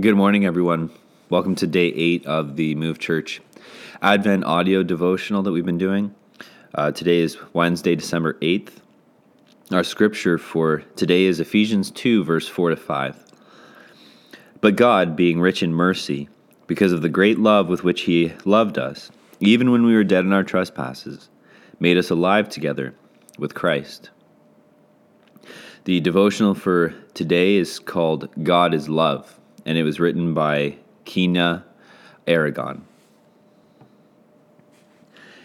Good morning, everyone. Welcome to day eight of the Move Church Advent audio devotional that we've been doing. Uh, today is Wednesday, December 8th. Our scripture for today is Ephesians 2, verse 4 to 5. But God, being rich in mercy, because of the great love with which He loved us, even when we were dead in our trespasses, made us alive together with Christ. The devotional for today is called God is Love and it was written by Kina Aragon.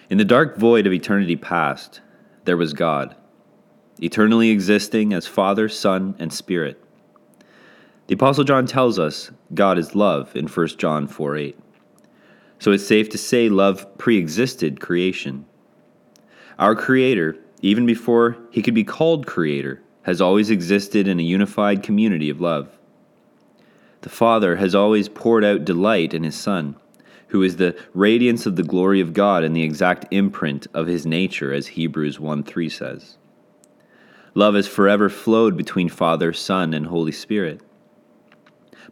In the dark void of eternity past, there was God, eternally existing as Father, Son, and Spirit. The Apostle John tells us God is love in 1 John 4 8. So it's safe to say love pre existed creation. Our Creator, even before he could be called Creator, has always existed in a unified community of love. The Father has always poured out delight in His Son, who is the radiance of the glory of God and the exact imprint of His nature, as Hebrews 1 3 says. Love has forever flowed between Father, Son, and Holy Spirit.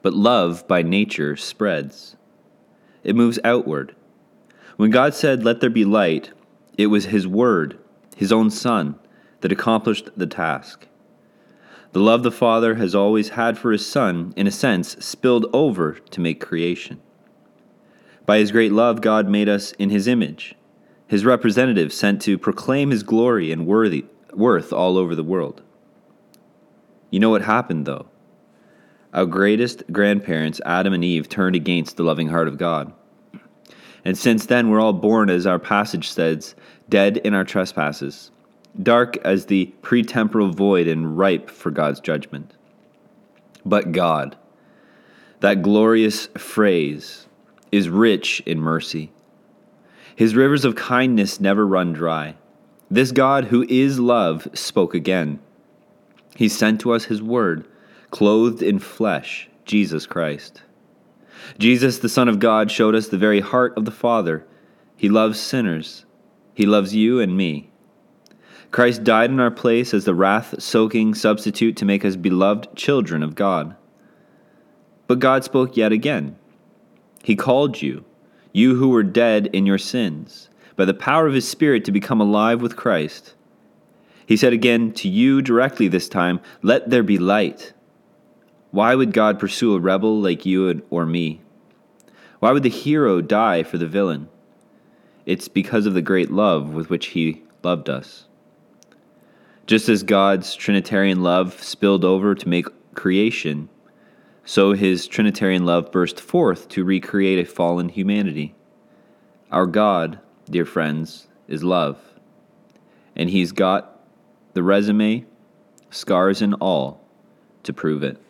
But love, by nature, spreads. It moves outward. When God said, Let there be light, it was His Word, His own Son, that accomplished the task. The love the Father has always had for His Son, in a sense, spilled over to make creation. By His great love, God made us in His image, His representative sent to proclaim His glory and worthy, worth all over the world. You know what happened, though? Our greatest grandparents, Adam and Eve, turned against the loving heart of God. And since then, we're all born, as our passage says, dead in our trespasses dark as the pretemporal void and ripe for God's judgment. But God, that glorious phrase, is rich in mercy. His rivers of kindness never run dry. This God, who is love, spoke again. He sent to us His word, clothed in flesh, Jesus Christ. Jesus, the Son of God, showed us the very heart of the Father. He loves sinners. He loves you and me. Christ died in our place as the wrath soaking substitute to make us beloved children of God. But God spoke yet again. He called you, you who were dead in your sins, by the power of His Spirit to become alive with Christ. He said again to you directly this time, Let there be light. Why would God pursue a rebel like you or me? Why would the hero die for the villain? It's because of the great love with which He loved us. Just as God's Trinitarian love spilled over to make creation, so his Trinitarian love burst forth to recreate a fallen humanity. Our God, dear friends, is love. And he's got the resume, scars and all, to prove it.